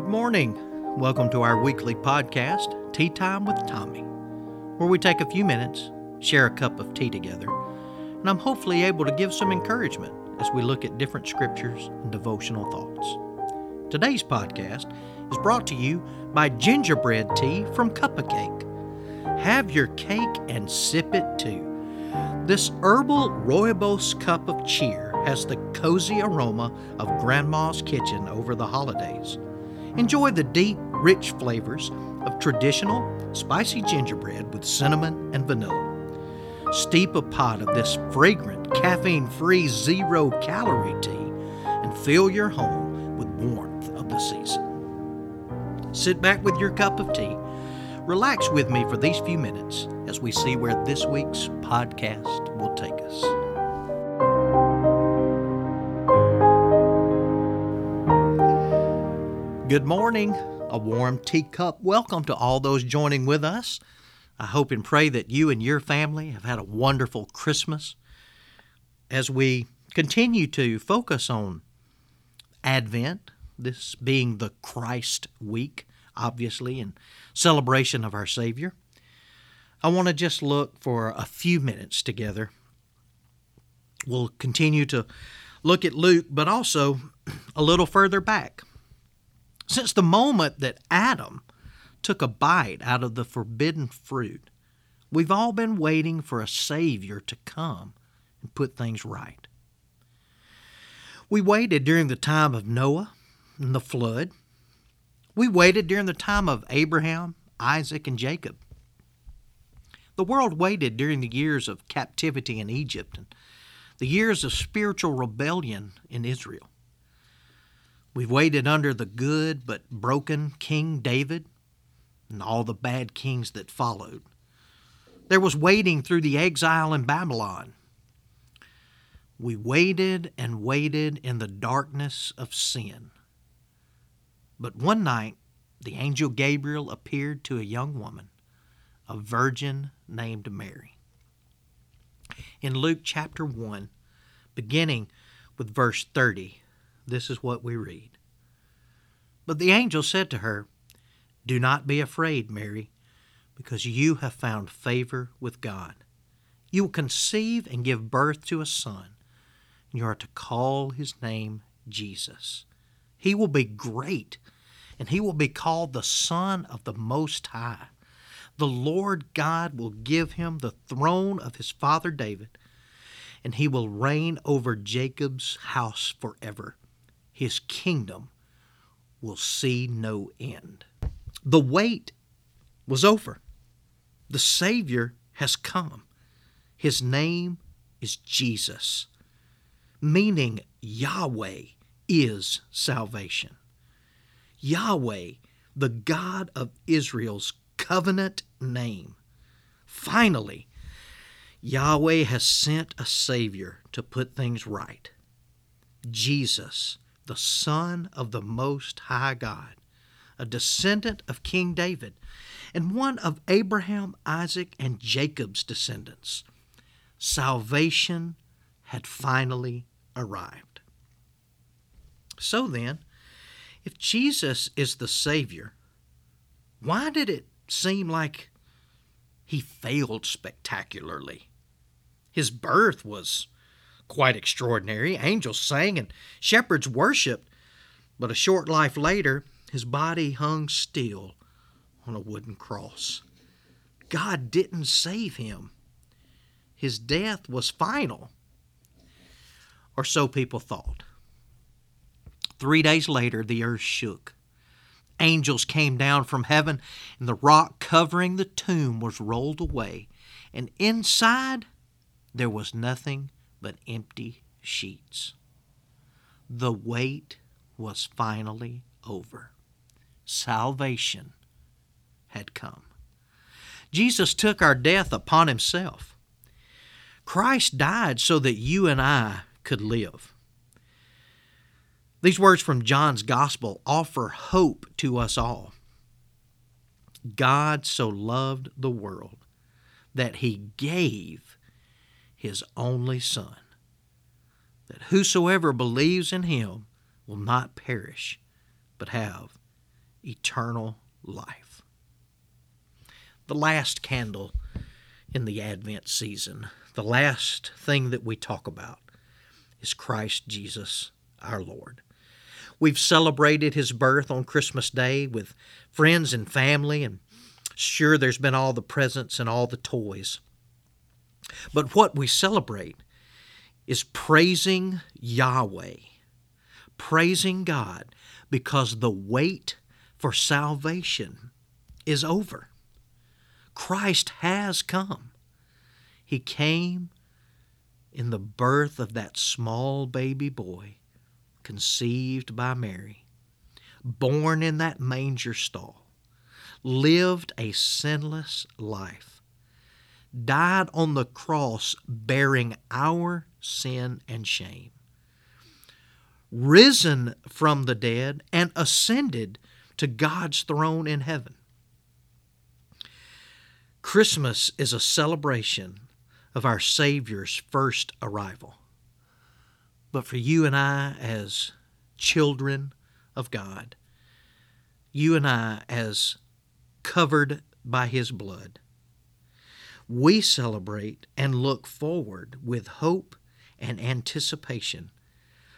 Good morning. Welcome to our weekly podcast, Tea Time with Tommy, where we take a few minutes, share a cup of tea together, and I'm hopefully able to give some encouragement as we look at different scriptures and devotional thoughts. Today's podcast is brought to you by gingerbread tea from Cup of Cake. Have your cake and sip it too. This herbal rooibos cup of cheer has the cozy aroma of Grandma's kitchen over the holidays. Enjoy the deep, rich flavors of traditional, spicy gingerbread with cinnamon and vanilla. Steep a pot of this fragrant, caffeine free, zero calorie tea and fill your home with warmth of the season. Sit back with your cup of tea. Relax with me for these few minutes as we see where this week's podcast will take Good morning, a warm teacup. Welcome to all those joining with us. I hope and pray that you and your family have had a wonderful Christmas. As we continue to focus on Advent, this being the Christ week, obviously, in celebration of our Savior, I want to just look for a few minutes together. We'll continue to look at Luke, but also a little further back. Since the moment that Adam took a bite out of the forbidden fruit, we've all been waiting for a Savior to come and put things right. We waited during the time of Noah and the flood. We waited during the time of Abraham, Isaac, and Jacob. The world waited during the years of captivity in Egypt and the years of spiritual rebellion in Israel. We've waited under the good but broken King David and all the bad kings that followed. There was waiting through the exile in Babylon. We waited and waited in the darkness of sin. But one night, the angel Gabriel appeared to a young woman, a virgin named Mary. In Luke chapter 1, beginning with verse 30, this is what we read. But the angel said to her, Do not be afraid, Mary, because you have found favor with God. You will conceive and give birth to a son, and you are to call his name Jesus. He will be great, and he will be called the Son of the Most High. The Lord God will give him the throne of his father David, and he will reign over Jacob's house forever his kingdom will see no end. The wait was over. The Savior has come. His name is Jesus, meaning Yahweh is salvation. Yahweh, the God of Israel's covenant name. Finally, Yahweh has sent a Savior to put things right. Jesus the Son of the Most High God, a descendant of King David, and one of Abraham, Isaac, and Jacob's descendants. Salvation had finally arrived. So then, if Jesus is the Savior, why did it seem like he failed spectacularly? His birth was quite extraordinary. Angels sang and shepherds worshiped. But a short life later, his body hung still on a wooden cross. God didn't save him. His death was final. Or so people thought. Three days later, the earth shook. Angels came down from heaven, and the rock covering the tomb was rolled away, and inside there was nothing but empty sheets. The wait was finally over. Salvation had come. Jesus took our death upon himself. Christ died so that you and I could live. These words from John's Gospel offer hope to us all. God so loved the world that he gave his only Son, that whosoever believes in him will not perish, but have eternal life. The last candle in the Advent season, the last thing that we talk about is Christ Jesus our Lord. We've celebrated his birth on Christmas Day with friends and family, and sure, there's been all the presents and all the toys. But what we celebrate is praising Yahweh, praising God, because the wait for salvation is over. Christ has come. He came in the birth of that small baby boy conceived by Mary, born in that manger stall, lived a sinless life, died on the cross bearing our sin and shame, risen from the dead, and ascended to God's throne in heaven. Christmas is a celebration of our Savior's first arrival. But for you and I, as children of God, you and I, as covered by His blood, we celebrate and look forward with hope and anticipation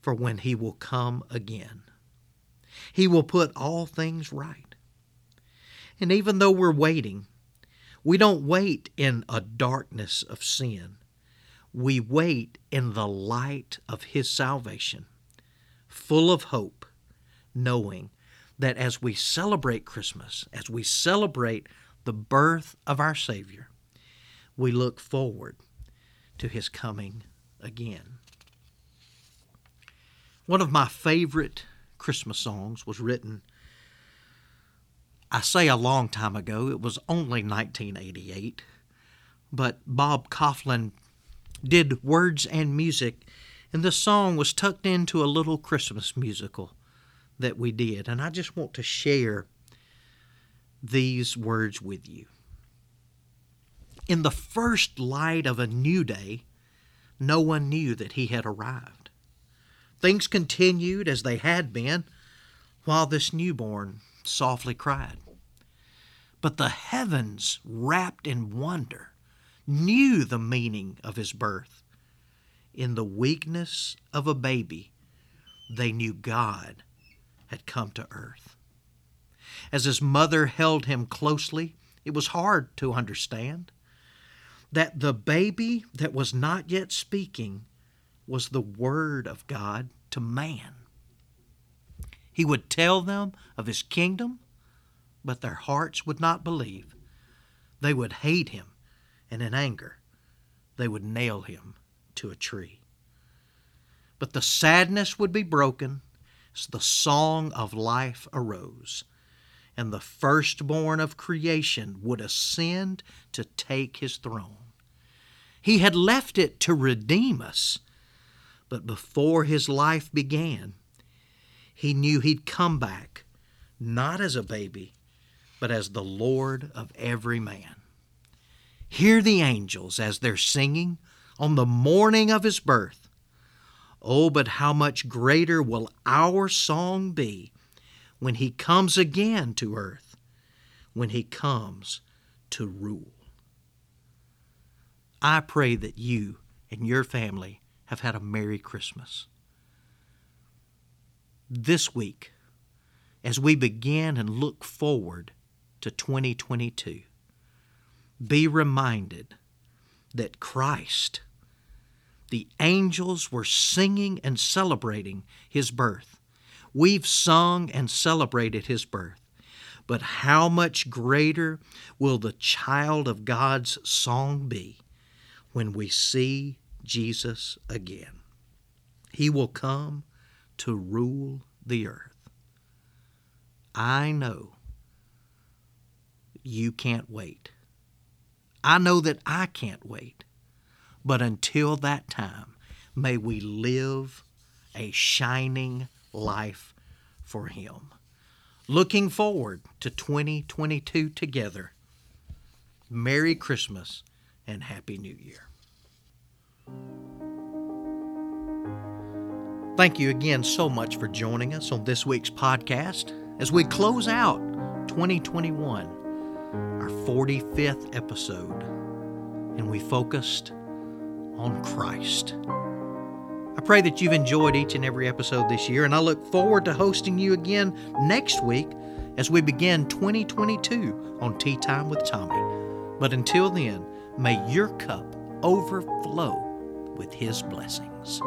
for when He will come again. He will put all things right. And even though we're waiting, we don't wait in a darkness of sin we wait in the light of His salvation, full of hope, knowing that as we celebrate Christmas, as we celebrate the birth of our Savior, we look forward to His coming again. One of my favorite Christmas songs was written, I say a long time ago, it was only 1988, but Bob Kauflin did words and music, and the song was tucked into a little Christmas musical that we did. And I just want to share these words with you. In the first light of a new day, no one knew that he had arrived. Things continued as they had been while this newborn softly cried. But the heavens, wrapped in wonder, knew the meaning of his birth. In the weakness of a baby, they knew God had come to earth. As his mother held him closely, it was hard to understand that the baby that was not yet speaking was the Word of God to man. He would tell them of his kingdom, but their hearts would not believe. They would hate him and in anger they would nail him to a tree. But the sadness would be broken as the song of life arose, and the firstborn of creation would ascend to take his throne. He had left it to redeem us, but before his life began, he knew he'd come back, not as a baby, but as the Lord of every man. Hear the angels as they're singing on the morning of his birth. Oh, but how much greater will our song be when he comes again to earth, when he comes to rule. I pray that you and your family have had a Merry Christmas. This week, as we begin and look forward to 2022, be reminded that Christ, the angels were singing and celebrating his birth. We've sung and celebrated his birth. But how much greater will the child of God's song be when we see Jesus again? He will come to rule the earth. I know you can't wait. I know that I can't wait. But until that time, may we live a shining life for Him. Looking forward to 2022 together. Merry Christmas and Happy New Year. Thank you again so much for joining us on this week's podcast. as we close out 2021, our 45th episode, and we focused on Christ. I pray that you've enjoyed each and every episode this year, and I look forward to hosting you again next week as we begin 2022 on Tea Time with Tommy. But until then, may your cup overflow with His blessings.